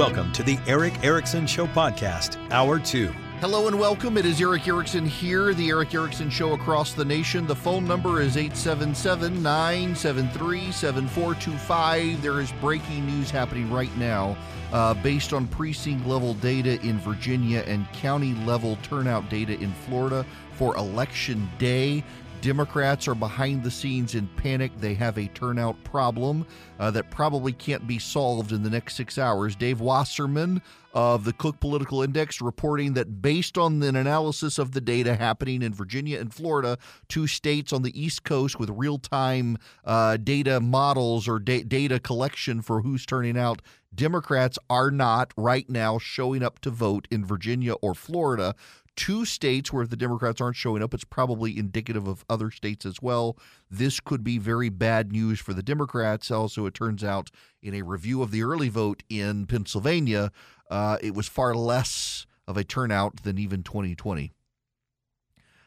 Welcome to the Erick Erickson Show podcast, Hour 2. Hello and welcome. It is Erick Erickson here, the Erick Erickson Show across the nation. The phone number is 877 973 7425. There is breaking news happening right now uh, based on precinct level data in Virginia and county level turnout data in Florida for election day. Democrats are behind the scenes in panic. They have a turnout problem uh, that probably can't be solved in the next six hours. Dave Wasserman of the Cook Political Index reporting that based on an analysis of the data happening in Virginia and Florida, two states on the East Coast with real time uh, data models or da- data collection for who's turning out, Democrats are not right now showing up to vote in Virginia or Florida two states where the Democrats aren't showing up, it's probably indicative of other states as well. This could be very bad news for the Democrats. Also, it turns out in a review of the early vote in Pennsylvania, uh, it was far less of a turnout than even 2020.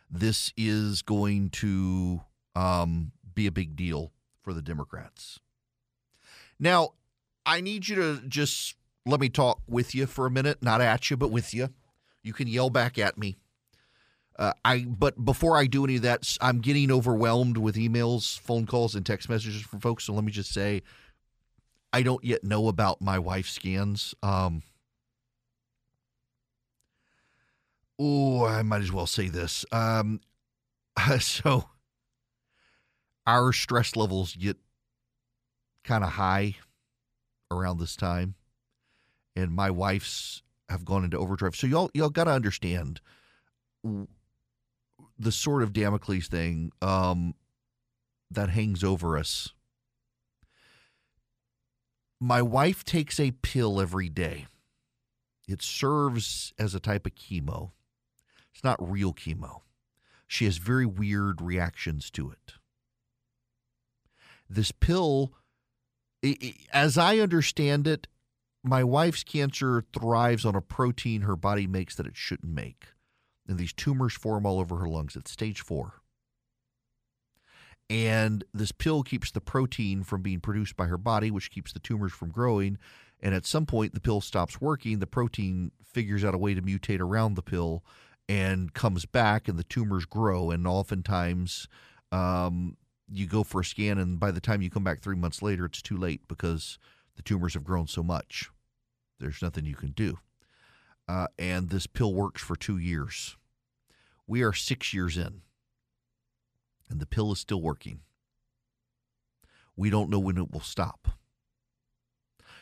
This is going to um, be a big deal for the Democrats. Now, I need you to just let me talk with you for a minute, not at you, but with you. You can yell back at me. Uh, I but before I do any of that, I'm getting overwhelmed with emails, phone calls, and text messages from folks. So let me just say, I don't yet know about my wife's scans. Um, oh, I might as well say this. Um, so our stress levels get kind of high around this time, and my wife's have gone into overdrive. So y'all y'all got to understand the sort of Damocles thing um, that hangs over us. My wife takes a pill every day. It serves as a type of chemo. It's not real chemo. She has very weird reactions to it. This pill, as I understand it, my wife's cancer thrives on a protein her body makes that it shouldn't make. And these tumors form all over her lungs. It's stage four. And this pill keeps the protein from being produced by her body, which keeps the tumors from growing. And at some point, the pill stops working. The protein figures out a way to mutate around the pill and comes back, and the tumors grow. And oftentimes, um, you go for a scan, and by the time you come back three months later, it's too late because the tumors have grown so much. There's nothing you can do. Uh, and this pill works for two years. We are six years in, and the pill is still working. We don't know when it will stop.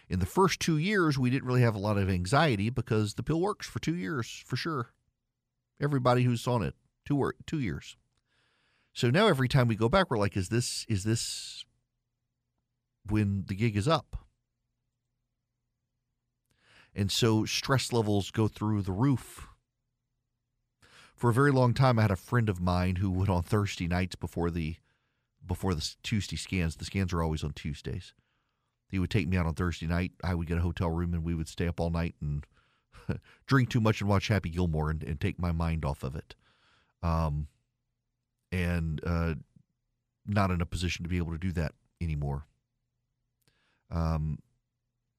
In the first two years, we didn't really have a lot of anxiety because the pill works for two years for sure. Everybody who's on it, two two years. So now every time we go back, we're like, is this is this when the gig is up? And so stress levels go through the roof. For a very long time, I had a friend of mine who would on Thursday nights before the before the Tuesday scans. The scans are always on Tuesdays. He would take me out on Thursday night. I would get a hotel room and we would stay up all night and drink too much and watch Happy Gilmore and, and take my mind off of it. Um, and uh, not in a position to be able to do that anymore. Um,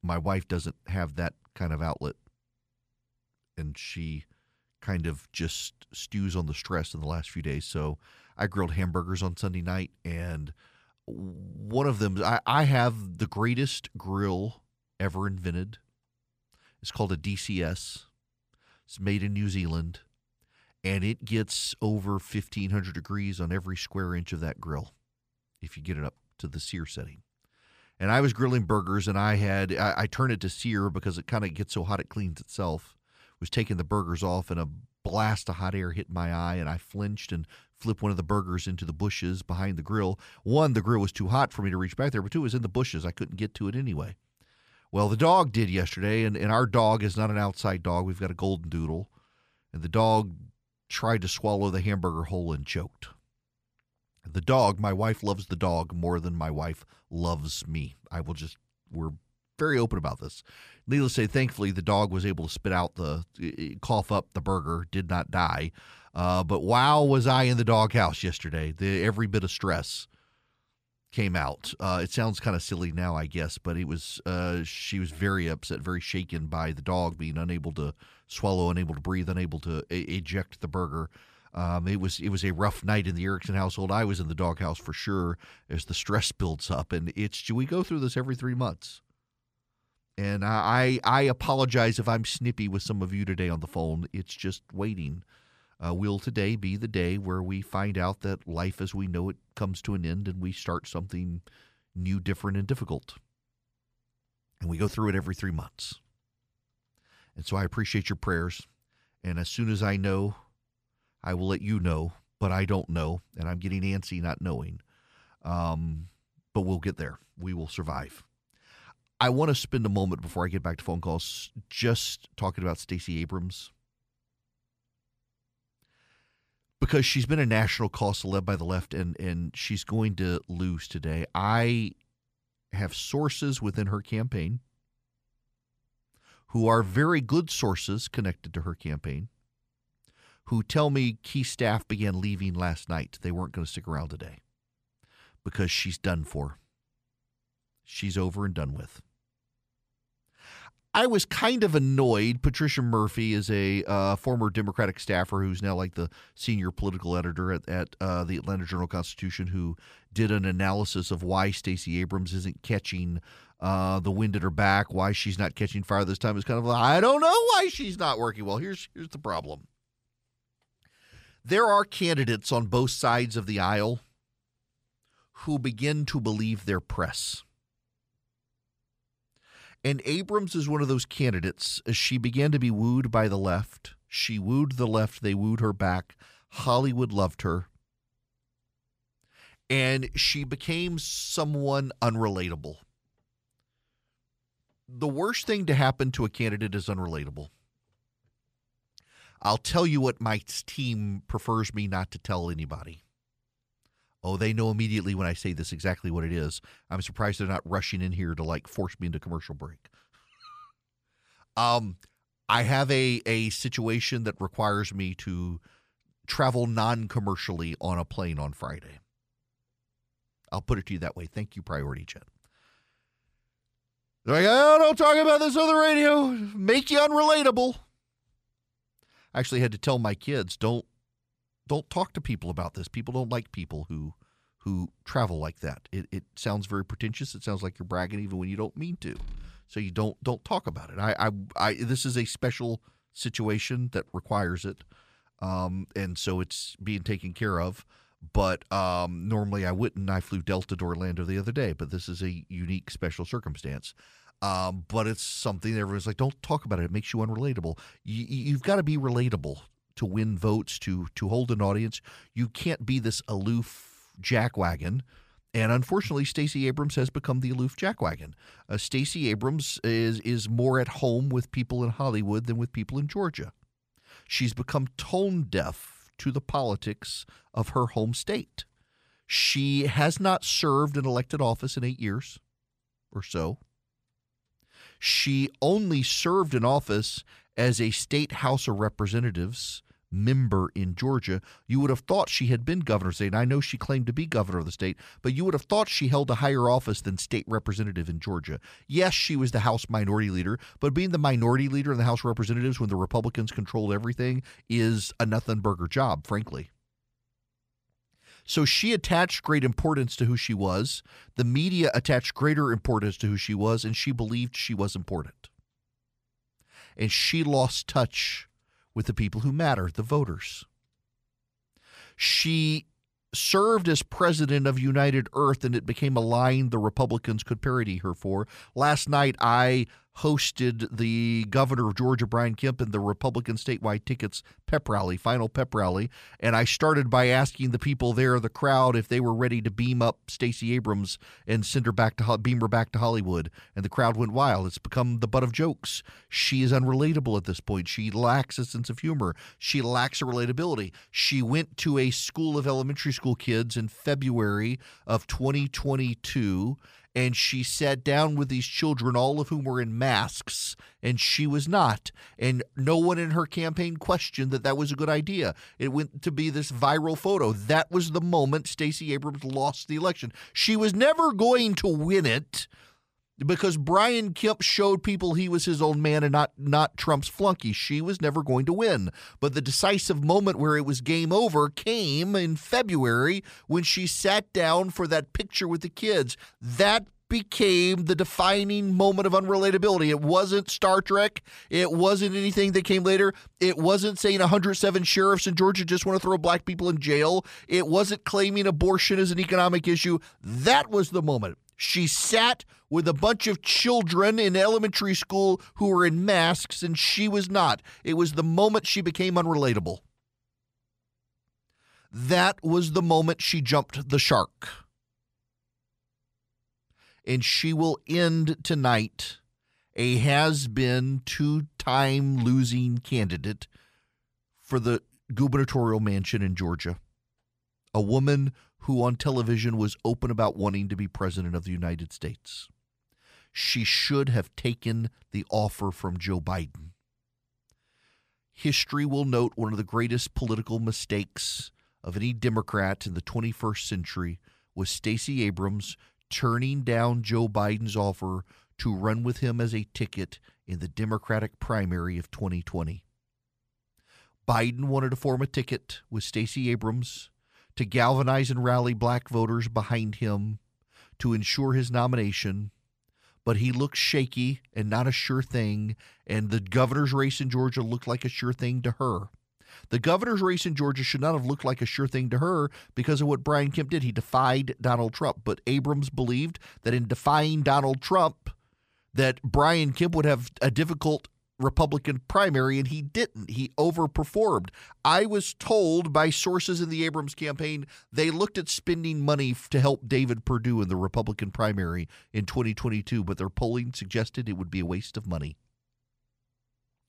my wife doesn't have that kind of outlet, and she kind of just stews on the stress in the last few days. So I grilled hamburgers on Sunday night, and one of them, I, I have the greatest grill ever invented. It's called a DCS. It's made in New Zealand, and it gets over 1500 degrees on every square inch of that grill if you get it up to the sear setting and I was grilling burgers, and I had I, I turned it to sear because it kind of gets so hot it cleans itself. Was taking the burgers off, and a blast of hot air hit my eye, and I flinched and flipped one of the burgers into the bushes behind the grill. One, the grill was too hot for me to reach back there, but two, it was in the bushes. I couldn't get to it anyway. Well, the dog did yesterday, and, and our dog is not an outside dog. We've got a golden doodle, and the dog tried to swallow the hamburger whole and choked. The dog, my wife loves the dog more than my wife loves me. I will just, we're very open about this. Needless to say, thankfully, the dog was able to spit out the, cough up the burger, did not die. Uh, but wow, was I in the doghouse yesterday. The, every bit of stress. came out. Uh, it sounds kind of silly now, I guess, but it was uh, she was very upset, very shaken by the dog being unable to swallow, unable to breathe, unable to eject the burger. Um, it was it was a rough night in the Erickson household. I was in the doghouse for sure as the stress builds up, and it's do we go through this every three months. And I I apologize if I'm snippy with some of you today on the phone. It's just waiting. Uh, will today be the day where we find out that life as we know it comes to an end and we start something new, different, and difficult? And we go through it every three months. And so I appreciate your prayers. And as soon as I know, I will let you know, but I don't know. And I'm getting antsy not knowing. Um, but we'll get there. We will survive. I want to spend a moment before I get back to phone calls just talking about Stacey Abrams because she's been a national cause led by the left and and she's going to lose today. I have sources within her campaign who are very good sources connected to her campaign who tell me key staff began leaving last night. They weren't going to stick around today because she's done for. She's over and done with. I was kind of annoyed. Patricia Murphy is a uh, former Democratic staffer who's now like the senior political editor at, at uh, the Atlanta Journal Constitution, who did an analysis of why Stacey Abrams isn't catching uh, the wind at her back, why she's not catching fire this time. It's kind of like I don't know why she's not working well. Here's here's the problem. There are candidates on both sides of the aisle who begin to believe their press. And Abrams is one of those candidates. As she began to be wooed by the left, she wooed the left, they wooed her back. Hollywood loved her. And she became someone unrelatable. The worst thing to happen to a candidate is unrelatable. I'll tell you what my team prefers me not to tell anybody. Oh, they know immediately when I say this exactly what it is. I'm surprised they're not rushing in here to like force me into commercial break. um, I have a a situation that requires me to travel non-commercially on a plane on Friday. I'll put it to you that way. Thank you, Priority Jet. They're like, oh, don't talk about this on the radio. Make you unrelatable. I actually had to tell my kids, don't don't talk to people about this. People don't like people who who travel like that. It, it sounds very pretentious. It sounds like you're bragging even when you don't mean to. So you don't don't talk about it. I I, I this is a special situation that requires it, um, and so it's being taken care of. But um, normally I wouldn't. I flew Delta to Orlando the other day, but this is a unique special circumstance. Um, but it's something everyone's like, don't talk about it. It makes you unrelatable. You, you've got to be relatable to win votes, to to hold an audience. You can't be this aloof jackwagon. And unfortunately, Stacey Abrams has become the aloof jackwagon. Uh, Stacey Abrams is is more at home with people in Hollywood than with people in Georgia. She's become tone deaf to the politics of her home state. She has not served an elected office in eight years or so. She only served in office as a state House of Representatives member in Georgia, you would have thought she had been governor of the state. And I know she claimed to be governor of the state, but you would have thought she held a higher office than state representative in Georgia. Yes, she was the House minority leader, but being the minority leader in the House of Representatives when the Republicans controlled everything is a nothing burger job, frankly. So she attached great importance to who she was. The media attached greater importance to who she was, and she believed she was important and she lost touch with the people who matter, the voters. She served as president of United Earth, and it became a line the Republicans could parody her for. Last night, I hosted the governor of Georgia, Brian Kemp, in the Republican statewide tickets pep rally, final pep rally. And I started by asking the people there, the crowd, if they were ready to beam up Stacey Abrams and send her back to beam her back to Hollywood. And the crowd went wild. It's become the butt of jokes. She is unrelatable at this point. She lacks a sense of humor. She lacks a relatability. She went to a school of elementary school kids in February of 2022 and she sat down with these children, all of whom were in masks, and she was not. And no one in her campaign questioned that that was a good idea. It went to be this viral photo. That was the moment Stacey Abrams lost the election. She was never going to win it because Brian Kemp showed people he was his own man and not not Trump's flunky. She was never going to win. But the decisive moment where it was game over came in February when she sat down for that picture with the kids. That became the defining moment of unrelatability. It wasn't Star Trek. It wasn't anything that came later. It wasn't saying 107 sheriffs in Georgia just want to throw black people in jail. It wasn't claiming abortion as an economic issue. That was the moment. She sat with a bunch of children in elementary school who were in masks, and she was not. It was the moment she became unrelatable. That was the moment she jumped the shark. And she will end tonight a has been two time losing candidate for the gubernatorial mansion in Georgia. A woman who on television was open about wanting to be president of the United States. She should have taken the offer from Joe Biden. History will note one of the greatest political mistakes of any Democrat in the 21st century was Stacey Abrams turning down Joe Biden's offer to run with him as a ticket in the Democratic primary of 2020. Biden wanted to form a ticket with Stacey Abrams to galvanize and rally black voters behind him to ensure his nomination. But he looked shaky and not a sure thing, and the governor's race in Georgia looked like a sure thing to her. The governor's race in Georgia should not have looked like a sure thing to her because of what Brian Kemp did. He defied Donald Trump, but Abrams believed that in defying Donald Trump, that Brian Kemp would have a difficult Republican primary, and he didn't. He overperformed. I was told by sources in the Abrams campaign they looked at spending money to help David Perdue in the Republican primary in 2022, but their polling suggested it would be a waste of money.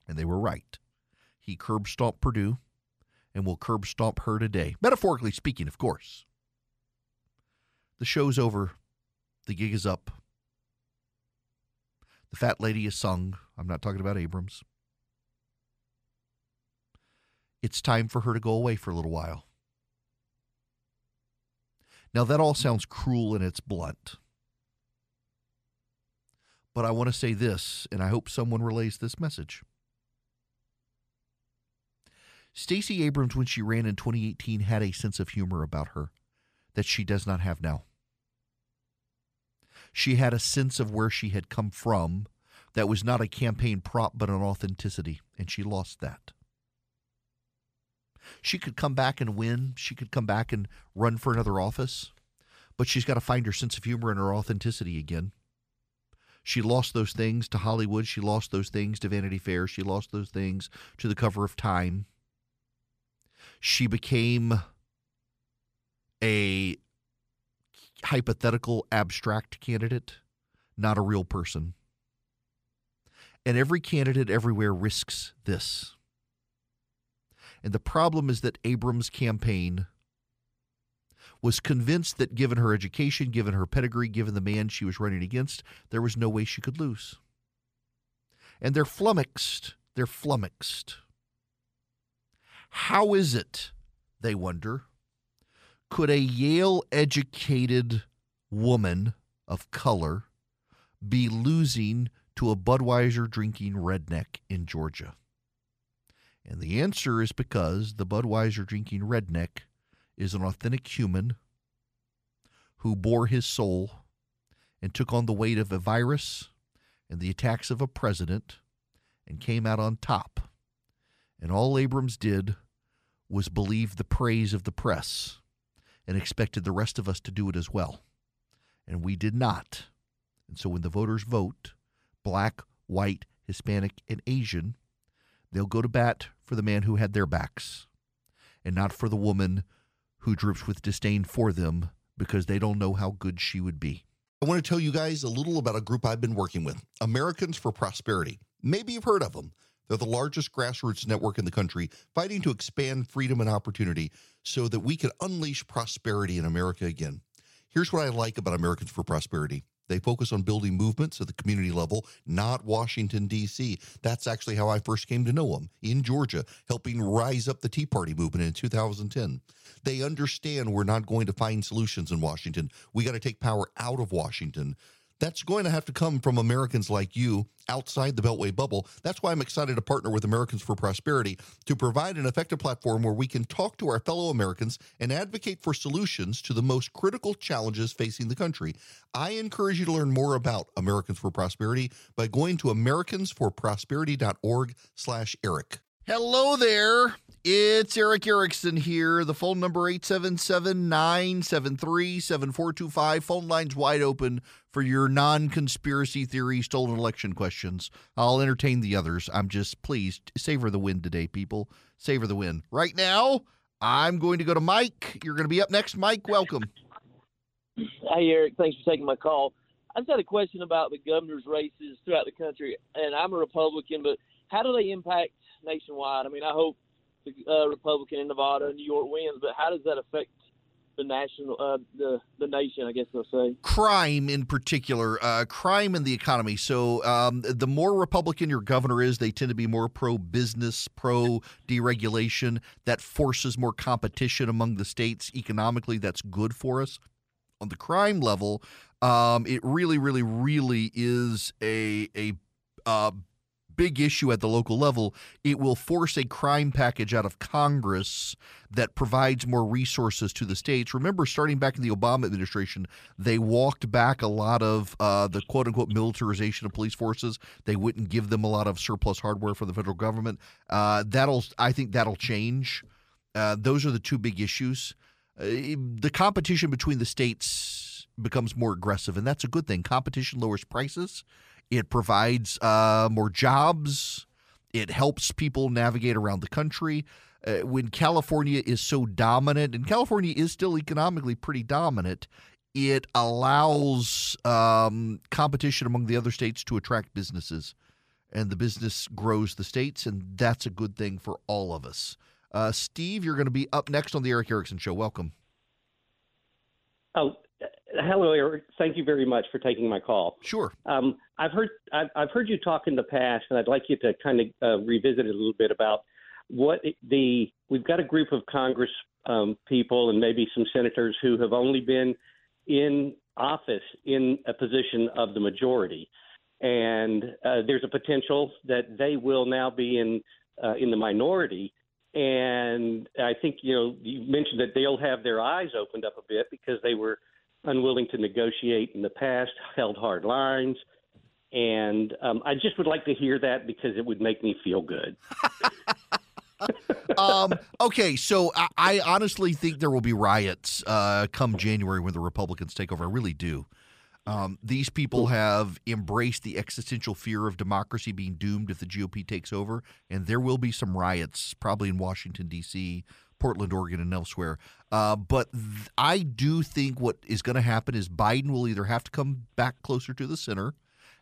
And they were right. He curb stomped Perdue and will curb stomp her today. Metaphorically speaking, of course. The show's over. The gig is up. The fat lady is sung. I'm not talking about Abrams. It's time for her to go away for a little while. Now, that all sounds cruel and it's blunt. But I want to say this, and I hope someone relays this message. Stacey Abrams, when she ran in 2018, had a sense of humor about her that she does not have now. She had a sense of where she had come from that was not a campaign prop but an authenticity, and she lost that. She could come back and win. She could come back and run for another office, but she's got to find her sense of humor and her authenticity again. She lost those things to Hollywood. She lost those things to Vanity Fair. She lost those things to the cover of Time. She became a hypothetical, abstract candidate, not a real person. And every candidate everywhere risks this. And the problem is that Abrams' campaign was convinced that given her education, given her pedigree, given the man she was running against, there was no way she could lose. And they're flummoxed. They're flummoxed. How is it, they wonder, could a Yale educated woman of color be losing to a Budweiser drinking redneck in Georgia? And the answer is because the Budweiser drinking redneck is an authentic human who bore his soul and took on the weight of a virus and the attacks of a president and came out on top. And all Abrams did was believe the praise of the press and expected the rest of us to do it as well. And we did not. And so when the voters vote, black, white, Hispanic, and Asian, they'll go to bat for the man who had their backs and not for the woman who droops with disdain for them because they don't know how good she would be. I want to tell you guys a little about a group I've been working with Americans for Prosperity. Maybe you've heard of them. They're the largest grassroots network in the country, fighting to expand freedom and opportunity so that we can unleash prosperity in America again. Here's what I like about Americans for Prosperity They focus on building movements at the community level, not Washington, D.C. That's actually how I first came to know them in Georgia, helping rise up the Tea Party movement in 2010. They understand we're not going to find solutions in Washington. We got to take power out of Washington. That's going to have to come from Americans like you outside the Beltway bubble. That's why I'm excited to partner with Americans for Prosperity to provide an effective platform where we can talk to our fellow Americans and advocate for solutions to the most critical challenges facing the country. I encourage you to learn more about Americans for Prosperity by going to americansforprosperity.org slash Erick. Hello there. It's Erick Erickson here. The phone number 877-973-7425. Phone lines wide open for your non-conspiracy theory stolen election questions. I'll entertain the others. I'm just pleased savor the win today, people. Savor the win. Right now, I'm going to go to Mike. You're going to be up next, Mike. Welcome. Hey Eric, thanks for taking my call. I just had a question about the governor's races throughout the country, and I'm a Republican, but how do they impact nationwide? I mean, I hope uh, Republican in Nevada New York wins, but how does that affect the national, uh, the the nation? I guess they'll say crime in particular, uh, crime in the economy. So um, the more Republican your governor is, they tend to be more pro business, pro deregulation. That forces more competition among the states economically. That's good for us. On the crime level, um, it really, really, really is a a uh, big issue at the local level, it will force a crime package out of Congress that provides more resources to the states. Remember, starting back in the Obama administration, they walked back a lot of uh, the quote unquote militarization of police forces. They wouldn't give them a lot of surplus hardware for the federal government. Uh, that'll, I think, that'll change. Uh, those are the two big issues. Uh, the competition between the states becomes more aggressive, and that's a good thing. Competition lowers prices it provides uh, more jobs. It helps people navigate around the country. Uh, when California is so dominant, and California is still economically pretty dominant, it allows um, competition among the other states to attract businesses. And the business grows the states, and that's a good thing for all of us. Uh, Steve, you're going to be up next on the Erick Erickson Show. Welcome. Oh, hello, Erick. Thank you very much for taking my call. Sure. Um, I've heard I've, I've, heard you talk in the past, and I'd like you to kind of uh, revisit it a little bit about what the we've got a group of Congress um, people and maybe some senators who have only been in office in a position of the majority, and uh, there's a potential that they will now be in uh, in the minority. And I think you know you mentioned that they'll have their eyes opened up a bit because they were unwilling to negotiate in the past, held hard lines. And um, I just would like to hear that because it would make me feel good. um, okay, so I, I, honestly think there will be riots uh, come January when the Republicans take over. I really do. Um, these people have embraced the existential fear of democracy being doomed if the GOP takes over, and there will be some riots, probably in Washington, D.C., Portland, Oregon, and elsewhere. Uh, but th- I do think what is going to happen is Biden will either have to come back closer to the center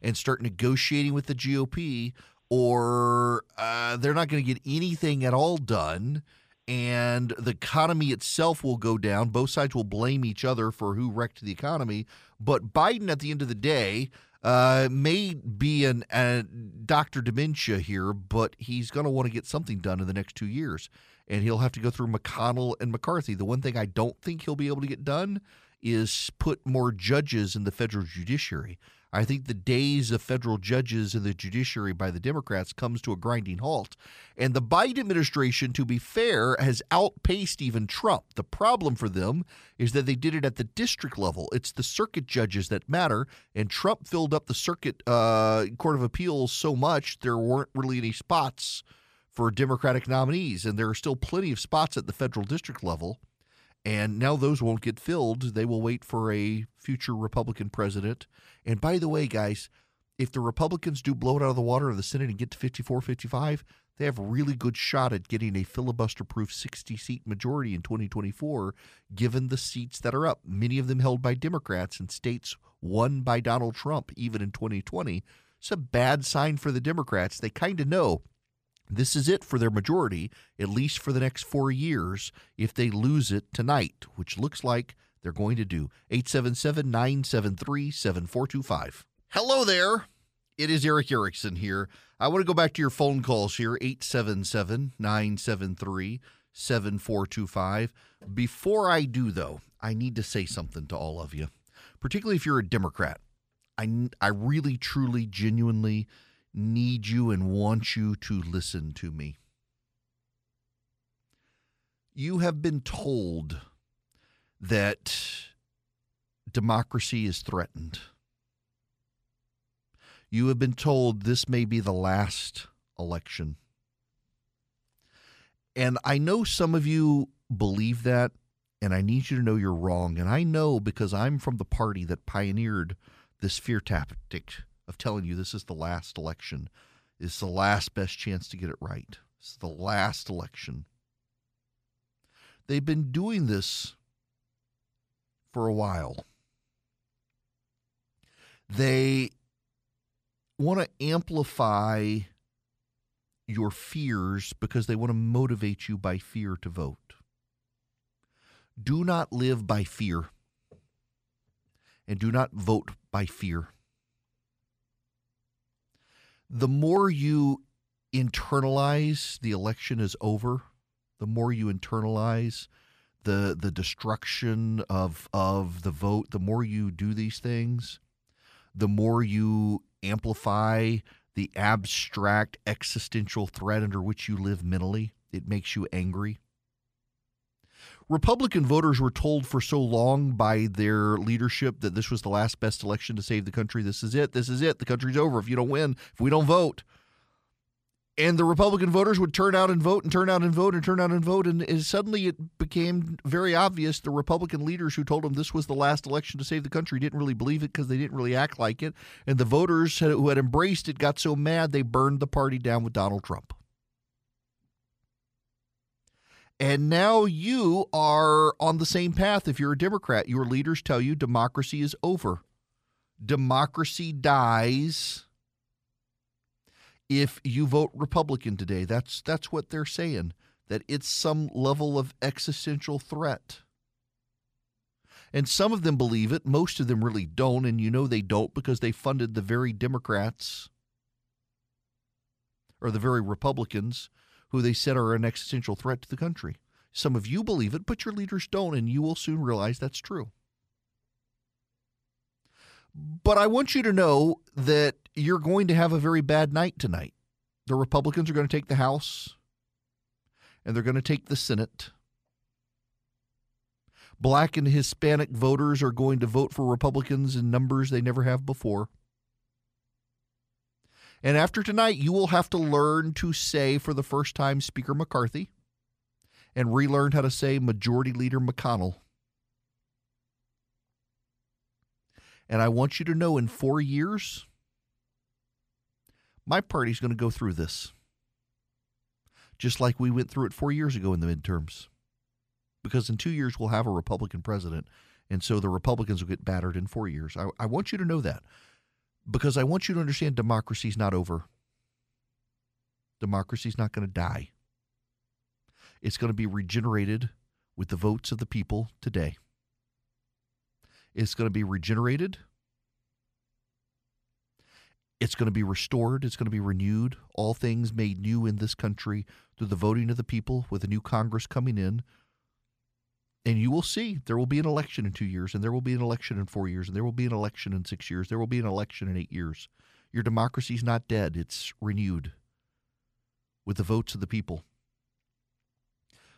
and start negotiating with the GOP, or uh, they're not going to get anything at all done. And the economy itself will go down. Both sides will blame each other for who wrecked the economy. But Biden, at the end of the day, uh, may be an a Dr. Dementia here, but he's going to want to get something done in the next two years and he'll have to go through McConnell and McCarthy. The one thing I don't think he'll be able to get done is put more judges in the federal judiciary. I think the days of federal judges and the judiciary by the Democrats comes to a grinding halt. And the Biden administration, to be fair, has outpaced even Trump. The problem for them is that they did it at the district level. It's the circuit judges that matter. And Trump filled up the circuit uh, court of appeals so much there weren't really any spots for Democratic nominees, and there are still plenty of spots at the federal district level. And now those won't get filled. They will wait for a future Republican president. And by the way, guys, if the Republicans do blow it out of the water in the Senate and get to 54 55, they have a really good shot at getting a filibuster proof 60 seat majority in 2024, given the seats that are up, many of them held by Democrats in states won by Donald Trump, even in 2020. It's a bad sign for the Democrats. They kind of know this is it for their majority, at least for the next four years, if they lose it tonight, which looks like they're going to do. 877 973 7425. Hello there. It is Erick Erickson here. I want to go back to your phone calls here 877 973 7425. Before I do, though, I need to say something to all of you, particularly if you're a Democrat. I, I really, truly, genuinely need you and want you to listen to me. You have been told that democracy is threatened. You have been told this may be the last election. And I know some of you believe that, and I need you to know you're wrong. And I know because I'm from the party that pioneered this fear tactic of telling you this is the last election. It's the last best chance to get it right. It's the last election. They've been doing this for a while. They want to amplify your fears because they want to motivate you by fear to vote. Do not live by fear and do not vote by fear. The more you internalize the election is over, the more you internalize the the destruction of of the vote, the more you do these things, the more you amplify the abstract existential threat under which you live mentally. It makes you angry. Republican voters were told for so long by their leadership that this was the last best election to save the country. This is it. This is it. The country's over if you don't win, if we don't vote and the Republican voters would turn out and vote and turn out and vote and turn out and vote. And, suddenly it became very obvious the Republican leaders who told them this was the last election to save the country didn't really believe it because they didn't really act like it. And the voters who had embraced it got so mad they burned the party down with Donald Trump. And now you are on the same path if you're a Democrat. Your leaders tell you democracy is over. Democracy dies if you vote Republican today. That's that's what they're saying that it's some level of existential threat. And some of them believe it, most of them really don't, and you know they don't because they funded the very Democrats or the very Republicans who they said are an existential threat to the country. Some of you believe it, but your leaders don't, and you will soon realize that's true. But I want you to know that you're going to have a very bad night tonight. The Republicans are going to take the House and they're going to take the Senate. Black and Hispanic voters are going to vote for Republicans in numbers they never have before. And after tonight, you will have to learn to say for the first time Speaker McCarthy and relearn how to say Majority Leader McConnell. And I want you to know in four years, my party's going to go through this. Just like we went through it four years ago in the midterms. Because in two years, we'll have a Republican president. And so the Republicans will get battered in four years. I, I want you to know that. Because I want you to understand democracy's not over. Democracy's not going to die. It's going to be regenerated with the votes of the people today. It's going to be regenerated. It's going to be restored. It's going to be renewed. All things made new in this country through the voting of the people with a new Congress coming in. And you will see there will be an election in two years, and there will be an election in four years, and there will be an election in six years. There will be an election in eight years. Your democracy is not dead, it's renewed with the votes of the people.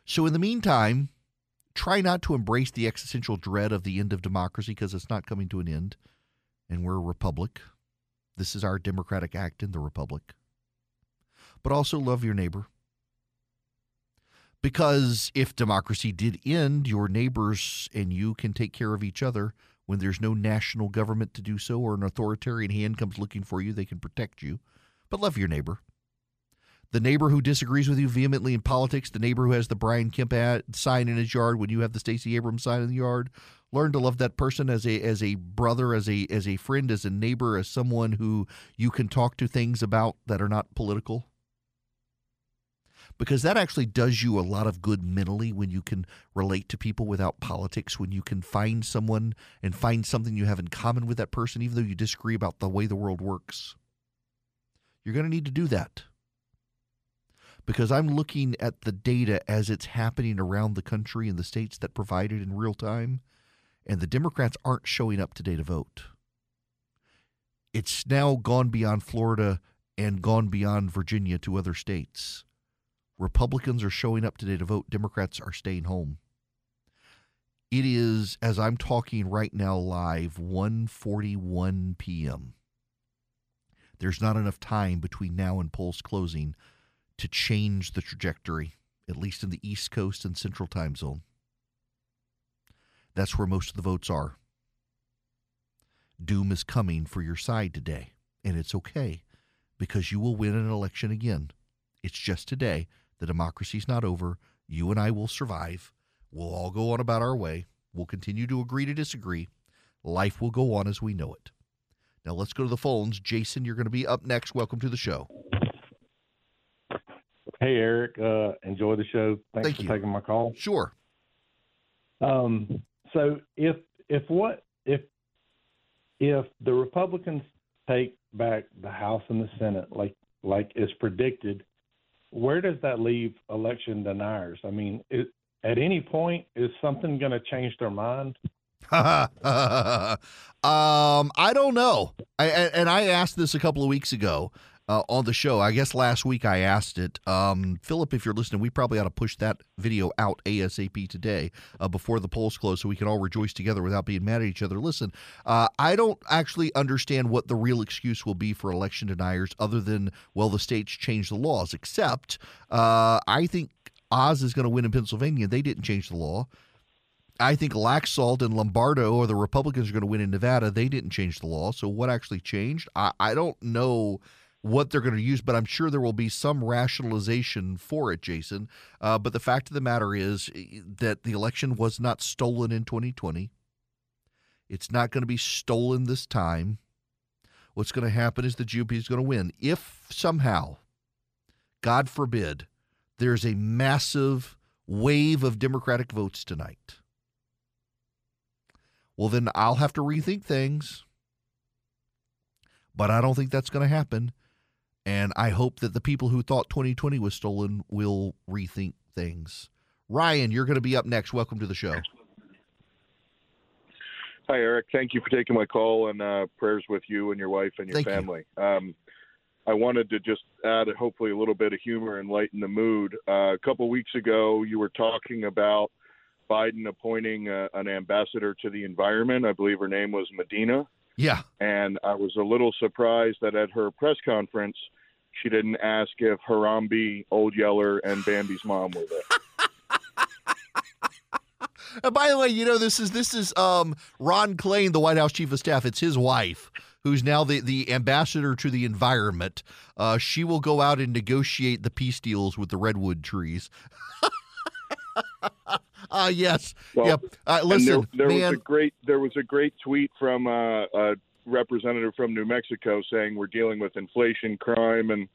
So, in the meantime, try not to embrace the existential dread of the end of democracy because it's not coming to an end. And we're a republic. This is our democratic act in the republic. But also love your neighbor. Because if democracy did end, your neighbors and you can take care of each other when there's no national government to do so or an authoritarian hand comes looking for you, they can protect you. But love your neighbor the neighbor who disagrees with you vehemently in politics, the neighbor who has the Brian Kemp ad, sign in his yard when you have the Stacey Abrams sign in the yard. Learn to love that person as a as a brother, as a as a friend, as a neighbor, as someone who you can talk to things about that are not political. Because that actually does you a lot of good mentally when you can relate to people without politics, when you can find someone and find something you have in common with that person, even though you disagree about the way the world works. You're going to need to do that because I'm looking at the data as it's happening around the country and the states that provide it in real time, and the Democrats aren't showing up today to vote. It's now gone beyond Florida and gone beyond Virginia to other states. Republicans are showing up today to vote, Democrats are staying home. It is as I'm talking right now live 1:41 p.m. There's not enough time between now and polls closing to change the trajectory, at least in the East Coast and Central Time Zone. That's where most of the votes are. Doom is coming for your side today, and it's okay because you will win an election again. It's just today. The democracy's not over. You and I will survive. We'll all go on about our way. We'll continue to agree to disagree. Life will go on as we know it. Now let's go to the phones. Jason, you're going to be up next. Welcome to the show. Hey, Erick. Uh, enjoy the show. Thanks Thank for you. taking my call. Sure. Um, so if if what if if the Republicans take back the House and the Senate like like is predicted, where does that leave election deniers? I mean, at any point is something going to change their mind? um, I don't know. I, and I asked this a couple of weeks ago uh, on the show. I guess last week I asked it. Um, Philip, if you're listening, we probably ought to push that video out ASAP today uh, before the polls close so we can all rejoice together without being mad at each other. Listen, uh, I don't actually understand what the real excuse will be for election deniers other than, well, the states changed the laws, except uh, I think Oz is going to win in Pennsylvania. They didn't change the law. I think Laxalt and Lombardo or the Republicans are going to win in Nevada. They didn't change the law. So what actually changed? I, I don't know what they're going to use, but I'm sure there will be some rationalization for it, Jason. Uh, but the fact of the matter is eh, that the election was not stolen in 2020. It's not going to be stolen this time. What's going to happen is the GOP is going to win. If somehow, God forbid, there's a massive wave of Democratic votes tonight well, then I'll have to rethink things. But I don't think that's going to happen. And I hope that the people who thought 2020 was stolen will rethink things. Ryan, you're going to be up next. Welcome to the show. Hi, Erick. Thank you for taking my call and uh, prayers with you and your wife and your Thank you. family. Um, I wanted to just add hopefully a little bit of humor and lighten the mood. Uh, a couple weeks ago, you were talking about Biden appointing uh, an ambassador to the environment. I believe her name was Medina. Yeah. And I was a little surprised that at her press conference, she didn't ask if Harambe, Old Yeller, and Bambi's mom were there. And by the way, you know this is this is um, Ron Klain, the White House chief of staff. It's his wife who's now the the ambassador to the environment. Uh, she will go out and negotiate the peace deals with the redwood trees. Ah, yes. Well, yep. Uh, listen, there, there was a great there was a great tweet from uh, a representative from New Mexico saying we're dealing with inflation, crime, and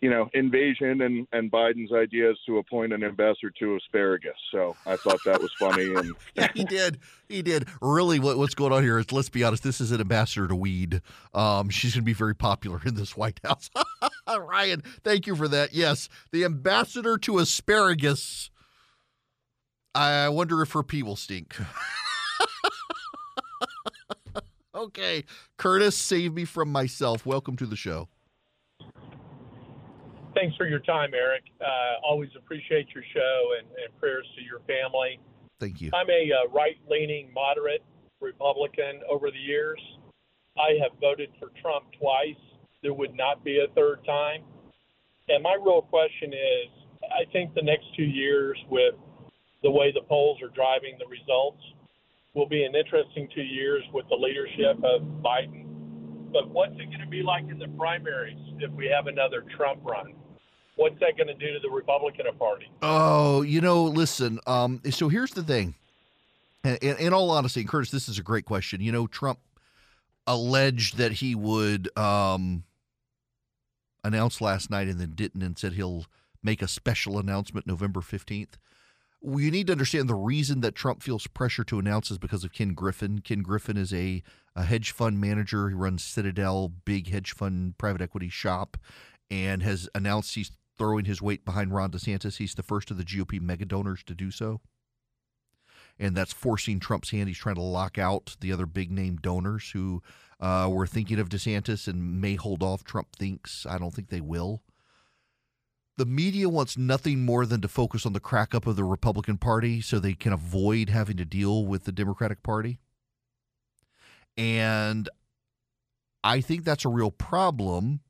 you know invasion, and and Biden's idea is to appoint an ambassador to asparagus. So I thought that was funny, and yeah, he did. He did. Really, what, what's going on here is, let's be honest, this is an ambassador to weed. Um, she's going to be very popular in this White House. Ryan, thank you for that. Yes, the ambassador to asparagus. I wonder if her pee will stink. okay, Curtis, save me from myself. Welcome to the show. Thanks for your time, Erick. Uh, always appreciate your show and, and prayers to your family. Thank you. I'm a uh, right leaning, moderate Republican over the years. I have voted for Trump twice. There would not be a third time. And my real question is I think the next two years, with the way the polls are driving the results, will be an interesting two years with the leadership of Biden. But what's it going to be like in the primaries if we have another Trump run? What's that going to do to the Republican Party? Oh, you know, listen. Um, so here's the thing. In, in, all honesty, Curtis, this is a great question. You know, Trump alleged that he would um, announce last night and then didn't, and said he'll make a special announcement November 15th. You need to understand the reason that Trump feels pressure to announce is because of Ken Griffin. Ken Griffin is a, a hedge fund manager. He runs Citadel, big hedge fund private equity shop, and has announced he's throwing his weight behind Ron DeSantis. He's the first of the GOP mega donors to do so. And that's forcing Trump's hand. He's trying to lock out the other big name donors who uh, were thinking of DeSantis and may hold off. Trump thinks. I don't think they will. The media wants nothing more than to focus on the crack up of the Republican Party so they can avoid having to deal with the Democratic Party. And I think that's a real problem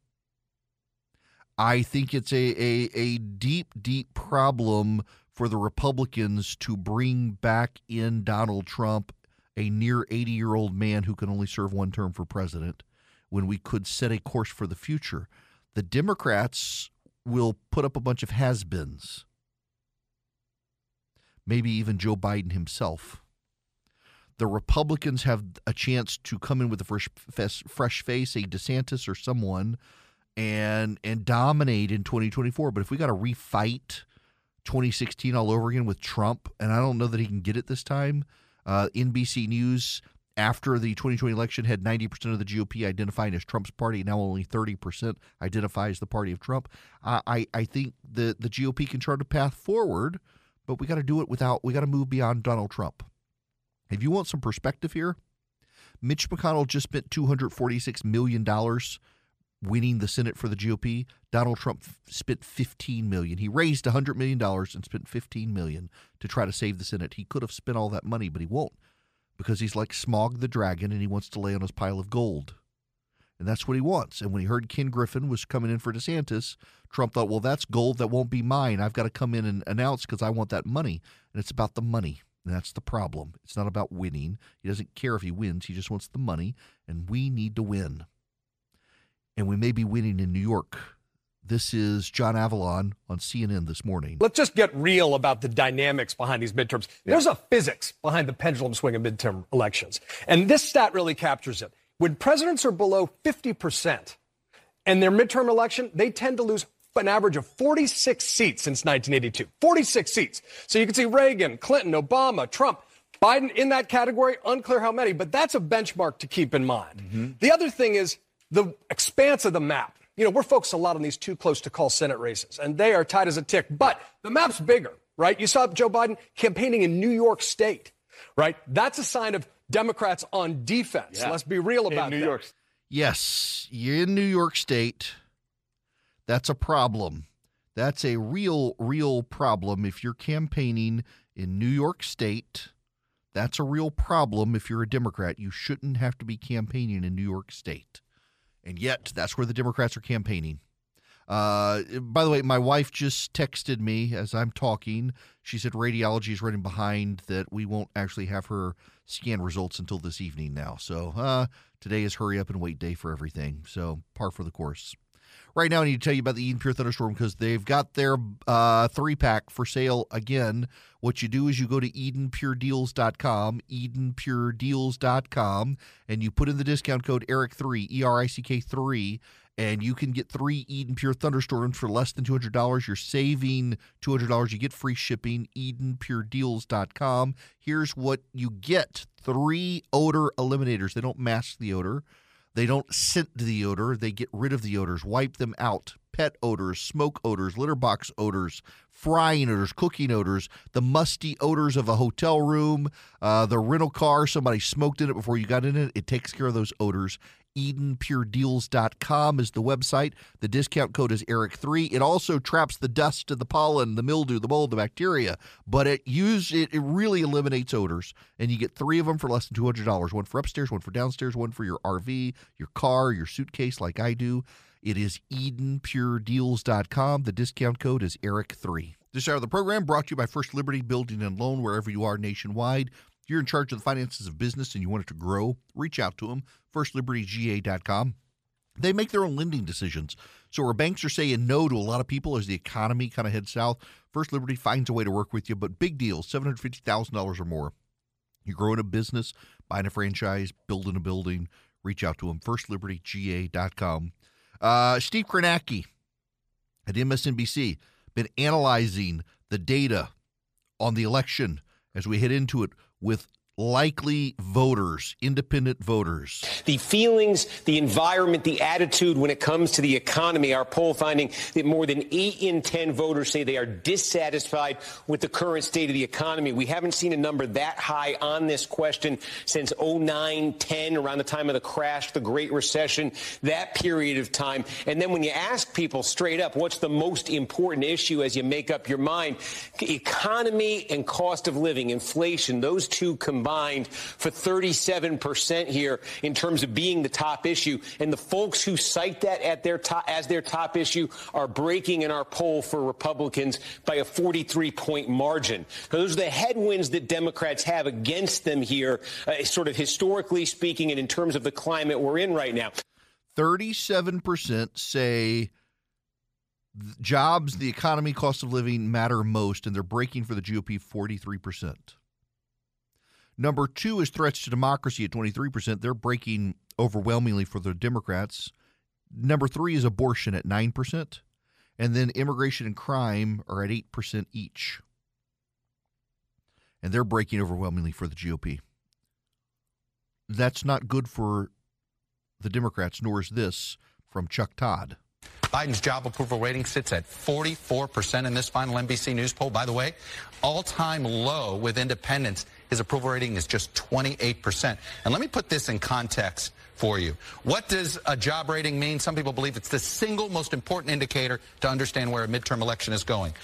I think it's a, a, a deep, deep problem for the Republicans to bring back in Donald Trump, a near 80 year old man who can only serve one term for president, when we could set a course for the future. The Democrats will put up a bunch of has beens, maybe even Joe Biden himself. The Republicans have a chance to come in with a fresh, fresh face, a DeSantis or someone and and dominate in 2024. But if we got to refight 2016 all over again with Trump, and I don't know that he can get it this time. Uh, NBC News after the 2020 election had 90% of the GOP identifying as Trump's party. Now only 30% identify as the party of Trump. Uh, I I think the the GOP can chart a path forward, but we got to do it without. We got to move beyond Donald Trump. If you want some perspective here, Mitch McConnell just spent 246 million dollars winning the Senate for the GOP, Donald Trump spent 15 million. He raised 100 million dollars and spent 15 million to try to save the Senate. He could have spent all that money, but he won't because he's like Smaug the dragon and he wants to lay on his pile of gold. And that's what he wants. And when he heard Ken Griffin was coming in for DeSantis, Trump thought, well, that's gold that won't be mine. I've got to come in and announce because I want that money. And it's about the money. And that's the problem. It's not about winning. He doesn't care if he wins. He just wants the money. And we need to win and we may be winning in New York. This is John Avlon on CNN this morning. Let's just get real about the dynamics behind these midterms. Yeah. There's a physics behind the pendulum swing of midterm elections. And this stat really captures it. When presidents are below 50% in their midterm election, they tend to lose an average of 46 seats since 1982. 46 seats. So you can see Reagan, Clinton, Obama, Trump, Biden in that category, unclear how many, but that's a benchmark to keep in mind. Mm-hmm. The other thing is the expanse of the map. You know, we're focused a lot on these too close to call Senate races, and they are tight as a tick. But the map's bigger, right? You saw Joe Biden campaigning in New York State, right? That's a sign of Democrats on defense. Yeah. Let's be real about in New that. York. Yes, you're in New York State. That's a problem. That's a real, real problem if you're campaigning in New York State. That's a real problem if you're a Democrat. You shouldn't have to be campaigning in New York State. And yet, that's where the Democrats are campaigning. Uh, by the way, my wife just texted me as I'm talking. She said radiology is running behind, that we won't actually have her scan results until this evening now. So uh, today is hurry up and wait day for everything. So par for the course. Right now, I need to tell you about the Eden Pure Thunderstorm because they've got their uh, three pack for sale again. What you do is you go to EdenPureDeals.com, EdenPureDeals.com, and you put in the discount code ERICK3, E R I C K 3, and you can get three Eden Pure Thunderstorms for less than $200. You're saving $200. You get free shipping, EdenPureDeals.com. Here's what you get three odor eliminators. They don't mask the odor. They don't scent the odor, they get rid of the odors, wipe them out. Pet odors, smoke odors, litter box odors, frying odors, cooking odors, the musty odors of a hotel room, uh, the rental car, somebody smoked in it before you got in it. It takes care of those odors. EdenPureDeals.com is the website. The discount code is Erick3. It also traps the dust, the pollen, the mildew, the mold, the bacteria, but it use it, it really eliminates odors. And you get three of them for less than $200. One for upstairs, one for downstairs, one for your RV, your car, your suitcase, like I do. It is EdenPureDeals.com. The discount code is Erick3. This hour of the program brought to you by First Liberty Building and Loan, wherever you are nationwide you're in charge of the finances of business and you want it to grow, reach out to them, firstlibertyga.com. They make their own lending decisions. So where banks are saying no to a lot of people as the economy kind of heads south, First Liberty finds a way to work with you, but big deal, $750,000 or more. You're growing a business, buying a franchise, building a building, reach out to them, firstlibertyga.com. Uh, Steve Kornacki at MSNBC been analyzing the data on the election as we head into it with likely voters, independent voters. The feelings, the environment, the attitude when it comes to the economy. Our poll finding that more than 8 in 10 voters say they are dissatisfied with the current state of the economy. We haven't seen a number that high on this question since 09, 10, around the time of the crash, the Great Recession, that period of time. And then when you ask people straight up, what's the most important issue as you make up your mind? Economy and cost of living, inflation, those two combined combined for 37% here in terms of being the top issue. And the folks who cite that at their top, as their top issue are breaking in our poll for Republicans by a 43 point margin. those are the headwinds that Democrats have against them here, uh, sort of historically speaking, and in terms of the climate we're in right now. 37% say jobs, the economy, cost of living matter most, and they're breaking for the GOP 43%. Number two is threats to democracy at 23%. They're breaking overwhelmingly for the Democrats. Number three is abortion at 9%. And then immigration and crime are at 8% each. And they're breaking overwhelmingly for the GOP. That's not good for the Democrats, nor is this from Chuck Todd. Biden's job approval rating sits at 44% in this final NBC News poll. By the way, all time low with independents his approval rating is just 28%. And let me put this in context for you. What does a job rating mean? Some people believe it's the single most important indicator to understand where a midterm election is going.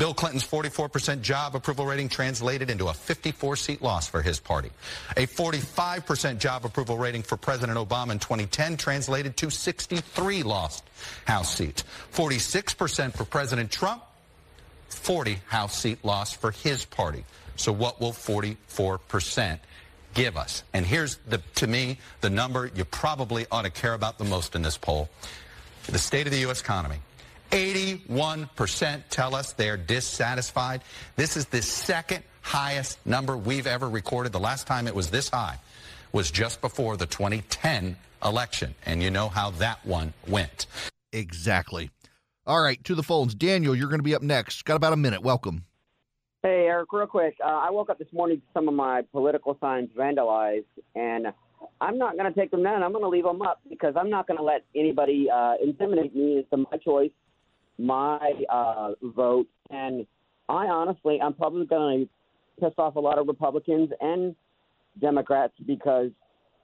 Bill Clinton's 44% job approval rating translated into a 54 seat loss for his party. A 45% job approval rating for President Obama in 2010 translated to 63 lost House seats. 46% for President Trump, 40 House seat loss for his party. So what will 44% give us? And here's, the, to me, the number you probably ought to care about the most in this poll. The state of the U.S. economy. 81% tell us they're dissatisfied. This is the second highest number we've ever recorded. The last time it was this high was just before the 2010 election. And you know how that one went. Exactly. All right, to the phones. Daniel, you're going to be up next. Got about a minute. Welcome. Hey, Erick, real quick. Uh, I woke up this morning to some of my political signs vandalized, and I'm not going to take them down. I'm going to leave them up because I'm not going to let anybody uh, intimidate me. It's my choice, my uh, vote, and I honestly, I'm probably going to piss off a lot of Republicans and Democrats because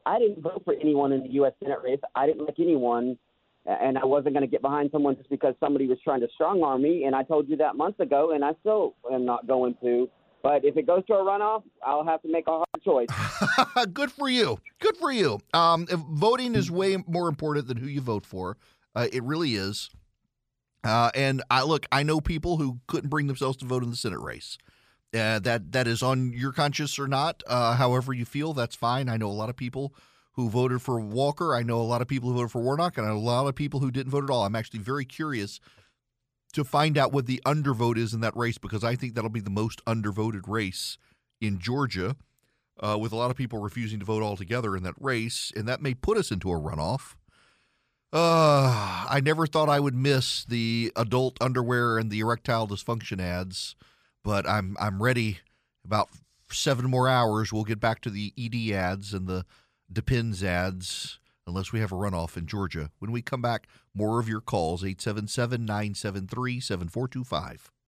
I didn't vote for anyone in the U.S. Senate race. I didn't like anyone and I wasn't going to get behind someone just because somebody was trying to strong arm me. And I told you that months ago, and I still am not going to. But if it goes to a runoff, I'll have to make a hard choice. Good for you. Good for you. Um, voting is way more important than who you vote for. Uh, it really is. Uh, and I look, I know people who couldn't bring themselves to vote in the Senate race. Uh, that that is on your conscience or not. Uh, however you feel, that's fine. I know a lot of people who voted for Walker. I know a lot of people who voted for Warnock, and a lot of people who didn't vote at all. I'm actually very curious to find out what the undervote is in that race because I think that'll be the most undervoted race in Georgia, uh, with a lot of people refusing to vote altogether in that race, and that may put us into a runoff. Uh, I never thought I would miss the adult underwear and the erectile dysfunction ads, but I'm I'm ready. About seven more hours, we'll get back to the ED ads and the Depends ads unless we have a runoff in Georgia. When we come back, more of your calls 877 973 7425.